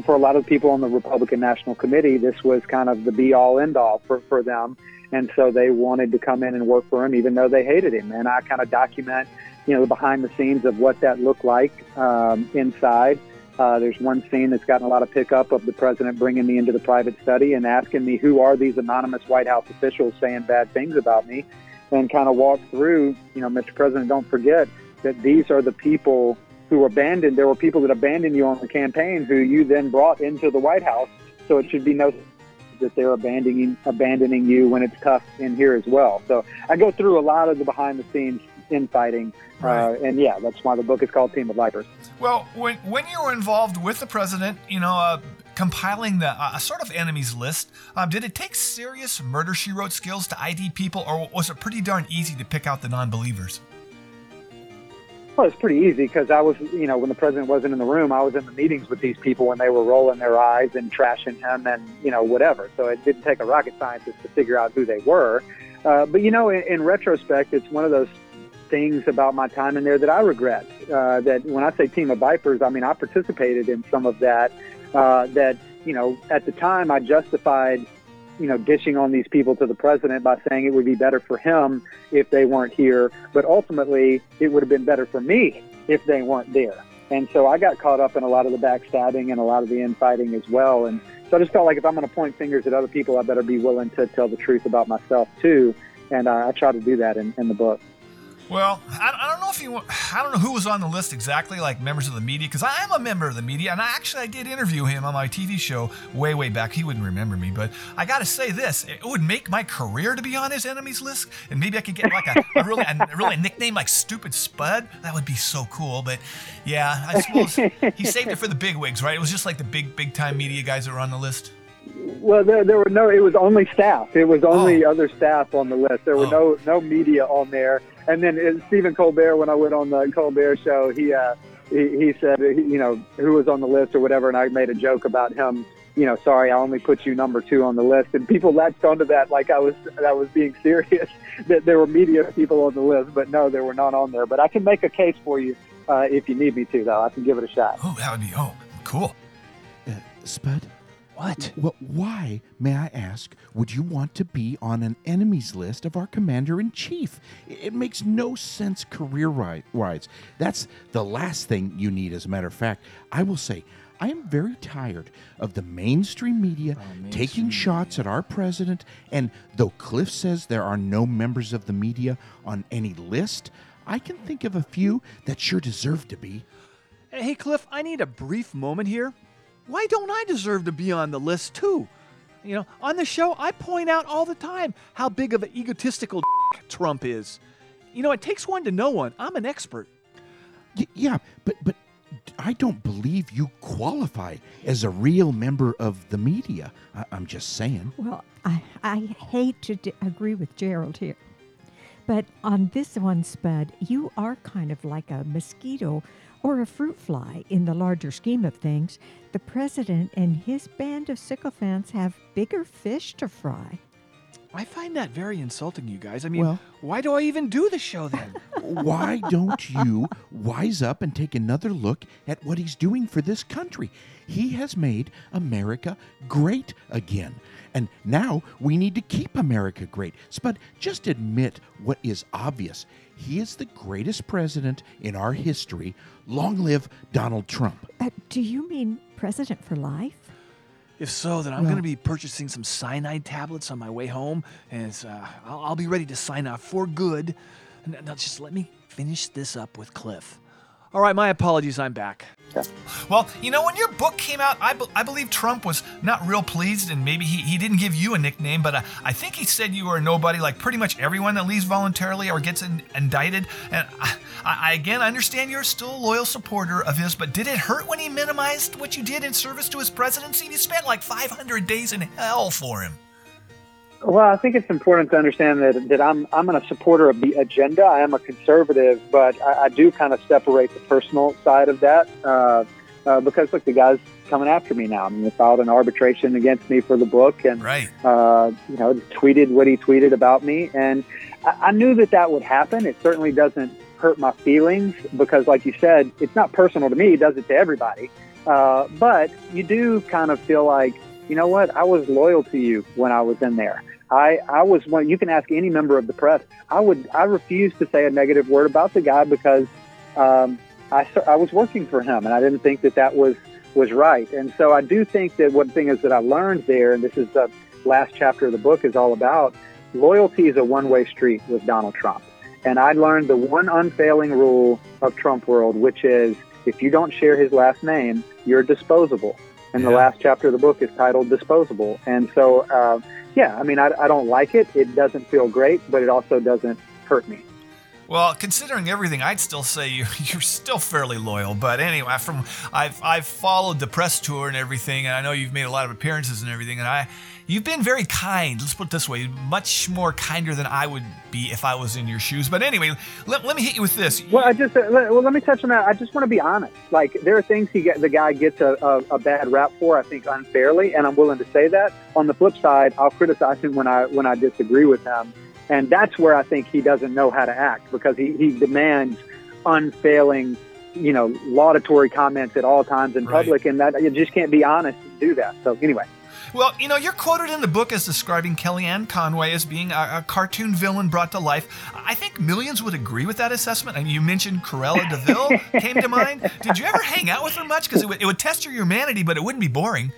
for a lot of people on the Republican National Committee, this was kind of the be all end all for, for them. And so they wanted to come in and work for him, even though they hated him. And I kind of document, you know, the behind the scenes of what that looked like um, inside. Uh, there's one scene that's gotten a lot of pickup of the president bringing me into the private study and asking me who are these anonymous White House officials saying bad things about me, and kind of walk through. You know, Mr. President, don't forget that these are the people who abandoned. There were people that abandoned you on the campaign who you then brought into the White House. So it should be no that they're abandoning abandoning you when it's tough in here as well. So I go through a lot of the behind the scenes infighting, uh, and yeah, that's why the book is called Team of Vipers. Well, when when you were involved with the president, you know, uh, compiling the uh, sort of enemies list, um, did it take serious murder she wrote skills to ID people, or was it pretty darn easy to pick out the non-believers? Well, it's pretty easy because I was, you know, when the president wasn't in the room, I was in the meetings with these people when they were rolling their eyes and trashing him and, you know, whatever. So it didn't take a rocket scientist to figure out who they were. Uh, but, you know, in, in retrospect, it's one of those things about my time in there that I regret. Uh, that when I say team of vipers, I mean, I participated in some of that. Uh, that, you know, at the time I justified you know, dishing on these people to the president by saying it would be better for him if they weren't here. But ultimately, it would have been better for me if they weren't there. And so I got caught up in a lot of the backstabbing and a lot of the infighting as well. And so I just felt like if I'm going to point fingers at other people, I better be willing to tell the truth about myself too. And uh, I try to do that in, in the book. Well, I, I if what- I don't know who was on the list exactly, like members of the media, because I am a member of the media, and I actually I did interview him on my TV show way, way back. He wouldn't remember me, but I got to say this: it would make my career to be on his enemies list, and maybe I could get like a, a really, a really nickname like Stupid Spud. That would be so cool. But yeah, I suppose he saved it for the big wigs, right? It was just like the big, big time media guys that were on the list. Well, there, there were no. It was only staff. It was only oh. other staff on the list. There were oh. no no media on there. And then uh, Stephen Colbert, when I went on the Colbert show, he uh, he, he said, uh, you know, who was on the list or whatever, and I made a joke about him. You know, sorry, I only put you number two on the list, and people latched onto that like I was I was being serious that there were media people on the list, but no, there were not on there. But I can make a case for you uh, if you need me to, though. I can give it a shot. Oh, that would be oh cool. Uh, Spud? What? Well, why, may I ask, would you want to be on an enemies list of our commander in chief? It makes no sense career wise. That's the last thing you need, as a matter of fact. I will say, I am very tired of the mainstream media oh, taking shots at our president, and though Cliff says there are no members of the media on any list, I can think of a few that sure deserve to be. Hey, Cliff, I need a brief moment here. Why don't I deserve to be on the list too? You know, on the show, I point out all the time how big of an egotistical Trump is. You know, it takes one to know one. I'm an expert. Y- yeah, but but I don't believe you qualify as a real member of the media. I- I'm just saying. Well, I, I hate to d- agree with Gerald here. But on this one, Spud, you are kind of like a mosquito or a fruit fly in the larger scheme of things. The president and his band of sycophants have bigger fish to fry. I find that very insulting, you guys. I mean, Well- why do I even do the show then? Why don't you wise up and take another look at what he's doing for this country? He has made America great again. And now we need to keep America great. Spud, just admit what is obvious. He is the greatest president in our history. Long live Donald Trump. Uh, do you mean president for life? If so, then I'm Well- going to be purchasing some cyanide tablets on my way home, and it's, uh, I'll, I'll be ready to sign off for good. N- Now, just let me finish this up with Cliff. All right, my apologies. I'm back. Well, you know, when your book came out, I, be- I believe Trump was not real pleased, and maybe he, he didn't give you a nickname, but uh, I think he said you were a nobody like pretty much everyone that leaves voluntarily or gets in, indicted. And I, I, again, I understand you're still a loyal supporter of his, but did it hurt when he minimized what you did in service to his presidency? You spent like 500 days in hell for him. Well, I think it's important to understand that, that I'm I'm a supporter of the agenda. I am a conservative, but I, I do kind of separate the personal side of that uh, uh, because look, the guy's coming after me now. I mean, he filed an arbitration against me for the book, and right. uh, you know, tweeted what he tweeted about me, and I, I knew that that would happen. It certainly doesn't hurt my feelings because, like you said, it's not personal to me. It does it to everybody. Uh, but you do kind of feel like, you know what? I was loyal to you when I was in there. I, I was one. You can ask any member of the press. I would. I refused to say a negative word about the guy because um, I, I was working for him, and I didn't think that that was was right. And so I do think that one thing is that I learned there, and this is the last chapter of the book is all about loyalty is a one way street with Donald Trump. And I learned the one unfailing rule of Trump world, which is if you don't share his last name, you're disposable. And the last chapter of the book is titled Disposable. And so, uh, yeah, I mean, I, I don't like it. It doesn't feel great, but it also doesn't hurt me. Well, considering everything, I'd still say you, you're still fairly loyal. But anyway, from I've I've followed the press tour and everything, and I know you've made a lot of appearances and everything, and I you've been very kind. Let's put it this way, much more kinder than I would be if I was in your shoes. But anyway, let, let me hit you with this. Well, I just uh, let, well, let me touch on that. I just want to be honest. Like there are things he get, the guy gets a, a, a bad rap for. I think unfairly, and I'm willing to say that. On the flip side, I'll criticize him when I when I disagree with him, and that's where I think he doesn't know how to act because he, he demands unfailing, you know, laudatory comments at all times in public, and that you just can't be honest and do that. So anyway. Well, you know, you're quoted in the book as describing Kellyanne Conway as being a, a cartoon villain brought to life. I think millions would agree with that assessment. I mean, you mentioned Cruella de Vil came to mind. Did you ever hang out with her much? Because it would, it would test your humanity, but it wouldn't be boring.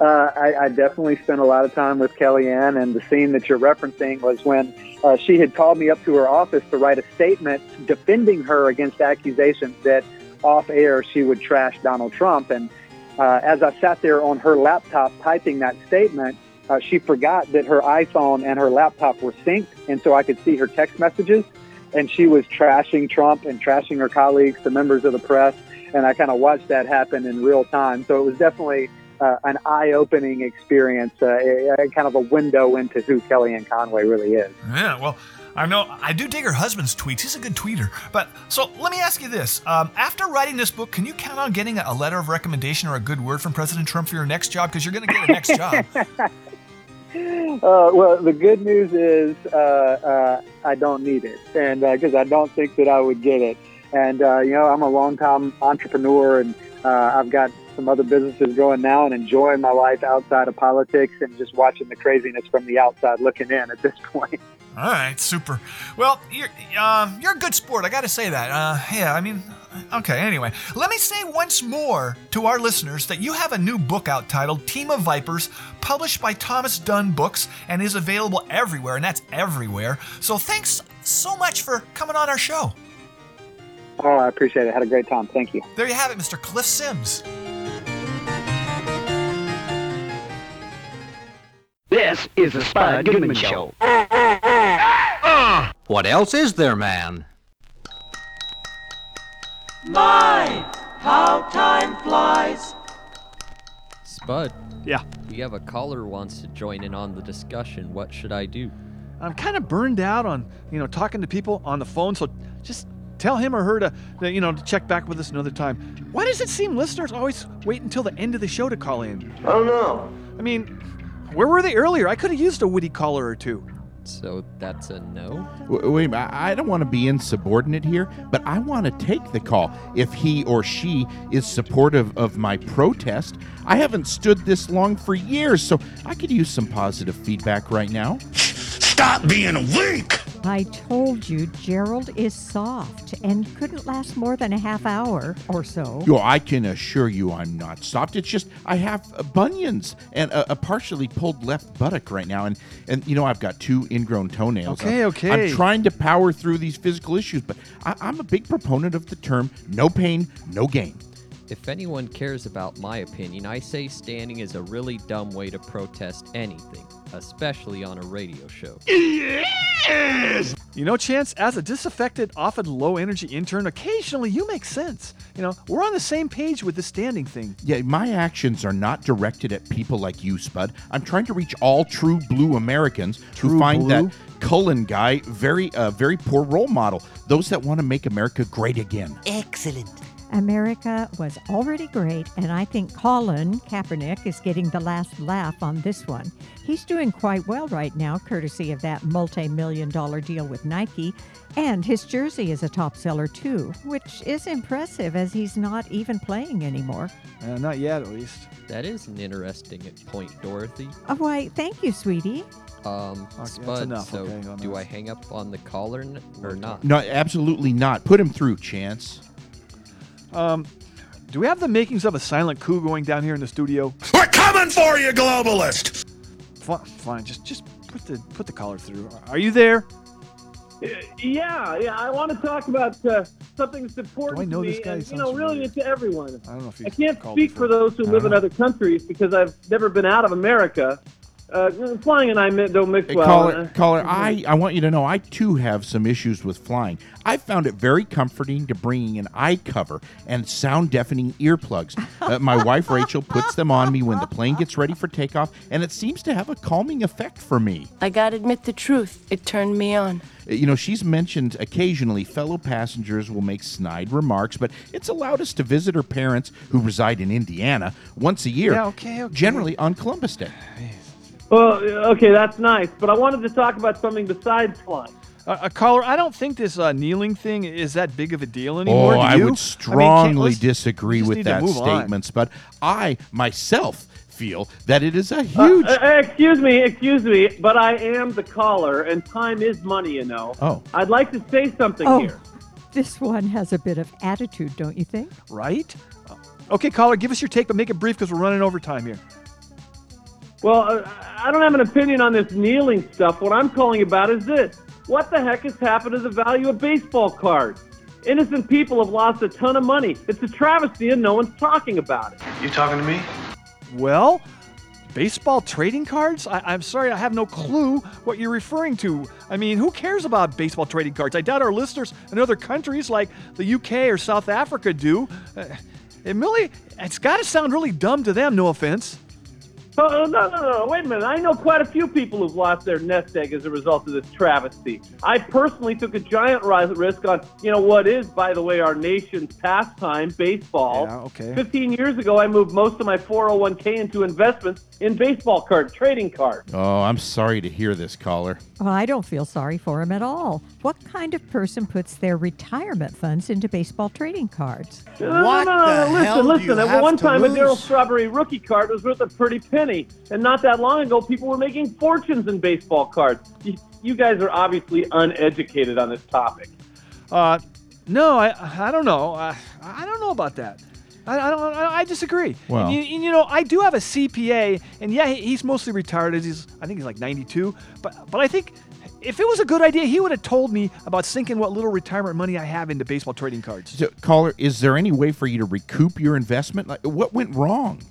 Uh, I, I definitely spent a lot of time with Kellyanne, and the scene that you're referencing was when uh, she had called me up to her office to write a statement defending her against accusations that off air she would trash Donald Trump. And uh, as I sat there on her laptop typing that statement, uh, she forgot that her iPhone and her laptop were synced, and so I could see her text messages. And she was trashing Trump and trashing her colleagues, the members of the press, and I kind of watched that happen in real time. So it was definitely uh, an eye-opening experience, uh, a, a kind of a window into who Kellyanne Conway really is. Yeah, well, I know I do dig her husband's tweets. He's a good tweeter. But so let me ask you this: um, After writing this book, can you count on getting a letter of recommendation or a good word from President Trump for your next job? Because you're going to get a next job. Uh, well, the good news is uh, uh, I don't need it, and because I don't think that I would get it. And uh, you know, I'm a long-time entrepreneur, and uh, I've got some other businesses going now, and enjoying my life outside of politics, and just watching the craziness from the outside looking in at this point. All right, super. Well, you're um, you're a good sport. I got to say that. Uh, yeah, I mean, okay. Anyway, let me say once more to our listeners that you have a new book out titled "Team of Vipers," published by Thomas Dunne Books, and is available everywhere, and that's everywhere. So thanks so much for coming on our show. Oh, I appreciate it. Had a great time. Thank you. There you have it, Mr. Cliff Sims. This is the Spud Goodman Show. What else is there, man? My, how time flies. Spud. Yeah. We have a caller wants to join in on the discussion. What should I do? I'm kind of burned out on, you know, talking to people on the phone, so just tell him or her to, to, you know, to check back with us another time. Why does it seem listeners always wait until the end of the show to call in? I don't know. I mean, where were they earlier? I could have used a witty caller or two. So that's a no? W- Wait, I I don't want to be insubordinate here, but I want to take the call if he or she is supportive of my protest. I haven't stood this long for years, so I could use some positive feedback right now. Stop being a weak! I told you Gerald is soft and couldn't last more than a half hour or so. Yo, I can assure you I'm not soft. It's just I have uh, bunions and a, a partially pulled left buttock right now, and and you know I've got two ingrown toenails. Okay, I'm, okay. I'm trying to power through these physical issues, but I, I'm a big proponent of the term "no pain, no gain." If anyone cares about my opinion, I say standing is a really dumb way to protest anything, especially on a radio show. Yes! You know, Chance, as a disaffected, often low energy intern, occasionally you make sense. You know, we're on the same page with the standing thing. Yeah, my actions are not directed at people like you, Spud. I'm trying to reach all true blue Americans who find blue? that Cullen guy very, uh, very poor role model. Those that want to make America great again. Excellent. America was already great, and I think Colin Kaepernick is getting the last laugh on this one. He's doing quite well right now, courtesy of that multi million dollar deal with Nike, and his jersey is a top seller too, which is impressive as he's not even playing anymore. Uh, not yet, at least. That is an interesting point, Dorothy. Oh, why, thank you, sweetie. Um, that's Spud, enough, so okay, do. I hang up on the caller n- or not? No, absolutely not. Put him through, Chance. Um, do we have the makings of a silent coup going down here in the studio? We're coming for you, globalist! Fine, fine. Just, just put the put the caller through. Are you there? Yeah, yeah. I want to talk about uh, something that's important Do I know to me, this guy? and you know, sounds really, to everyone. I don't know if I can't speak for those who live don't in other countries because I've never been out of America. Uh, flying and I mi- don't mix Hey, well. caller, uh, caller, I, I want you to know I too have some issues with flying. I found it very comforting to bringing an eye cover and sound deafening earplugs. Uh, my wife Rachel puts them on me when the plane gets ready for takeoff, and it seems to have a calming effect for me. I gotta admit the truth. It turned me on. Uh, You know, she's mentioned occasionally fellow passengers will make snide remarks, but it's allowed us to visit her parents who reside in Indiana once a year. Yeah, okay, okay. Generally on Columbus Day. Well, okay, that's nice, but I wanted to talk about something besides flying. Uh, a caller, I don't think this uh, kneeling thing is that big of a deal anymore. Oh, I would strongly let's- disagree with that move on. statement, but I myself feel that it is a Uh, huge. uh, excuse me, excuse me, but I am the caller, and time is money, you know. Oh. I'd like to say something Oh, here. this one has a bit of attitude, don't you think? Right? Uh, Okay, caller, give us your take, but make it brief because we're running over time here. Well, uh, I don't have an opinion on this kneeling stuff. What I'm calling about is this. What the heck has happened to the value of baseball cards? Innocent people have lost a ton of money. It's a travesty and no one's talking about it. You talking to me? Well, baseball trading cards? I, I'm sorry, I have no clue what you're referring to. I mean, who cares about baseball trading cards? I doubt our listeners in other countries like the UK or South Africa do. Uh, it really, it's got to sound really dumb to them, no offense. Oh, no, no, no, wait a minute. I know quite a few people who've lost their nest egg as a result of this travesty. I personally took a giant risk on, you know, what is, by the way, our nation's pastime, baseball. Yeah, okay. 15 years ago, I moved most of my 401k into investments in baseball card trading cards. Oh, I'm sorry to hear this, caller. Well, I don't feel sorry for him at all. What kind of person puts their retirement funds into baseball trading cards? No, no, no, no, listen, listen. At one time, a Darryl Strawberry rookie card was worth a pretty penny, and not that long ago, people were making fortunes in baseball cards. You, you guys are obviously uneducated on this topic. Uh, no, I, I don't know. I, I don't know about that. I, I don't. I, I disagree. Well- and you, and you know, I do have a CPA, and yeah, he's mostly retired. He's, I think he's like 92. But, but I think if it was a good idea, he would have told me about sinking what little retirement money I have into baseball trading cards. So, caller, is there any way for you to recoup your investment? Like, what went wrong?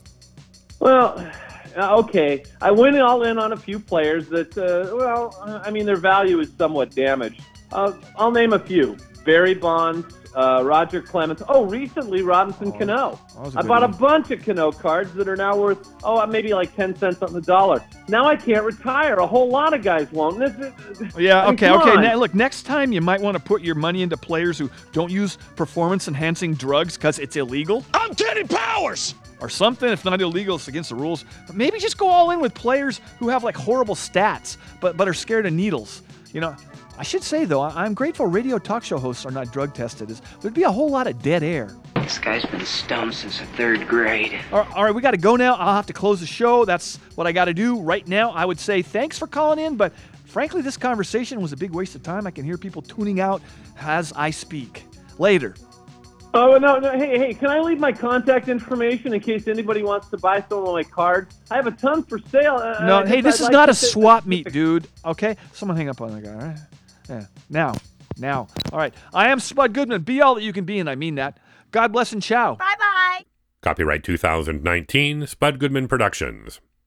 Well, okay. I went all in on a few players that, uh, well, uh, I mean, their value is somewhat damaged. Uh, I'll name a few: Barry Bonds, uh, Roger Clemens. Oh, recently Robinson Cano. that was a I good bought one. a bunch of Cano cards that are now worth oh maybe like ten cents on the dollar. Now I can't retire. A whole lot of guys won't. This is, Yeah, I mean, okay, okay. Now, look, next time you might want to put your money into players who don't use performance enhancing drugs because it's illegal. I'm Teddy Powers! Or something. If not illegal, it's against the rules. But maybe just go all in with players who have like horrible stats but, but are scared of needles. You know, I should say though, I'm grateful radio talk show hosts are not drug tested. Is There'd be a whole lot of dead air. This guy's been stoned since the third grade. All right, all right, we got to go now. I'll have to close the show. That's what I got to do right now. I would say thanks for calling in, but frankly, this conversation was a big waste of time. I can hear people tuning out as I speak. Later. Oh no, no! Hey, hey! Can I leave my contact information in case anybody wants to buy some of my cards? I have a ton for sale. uh, No, uh, hey, I'd this is like not a swap meet, dude. Okay, someone hang up on the guy. All right. Yeah. Now, now. All right. I am Spud Goodman. Be all that you can be, and I mean that. God bless and ciao. Bye bye. Copyright 2019, Spud Goodman Productions.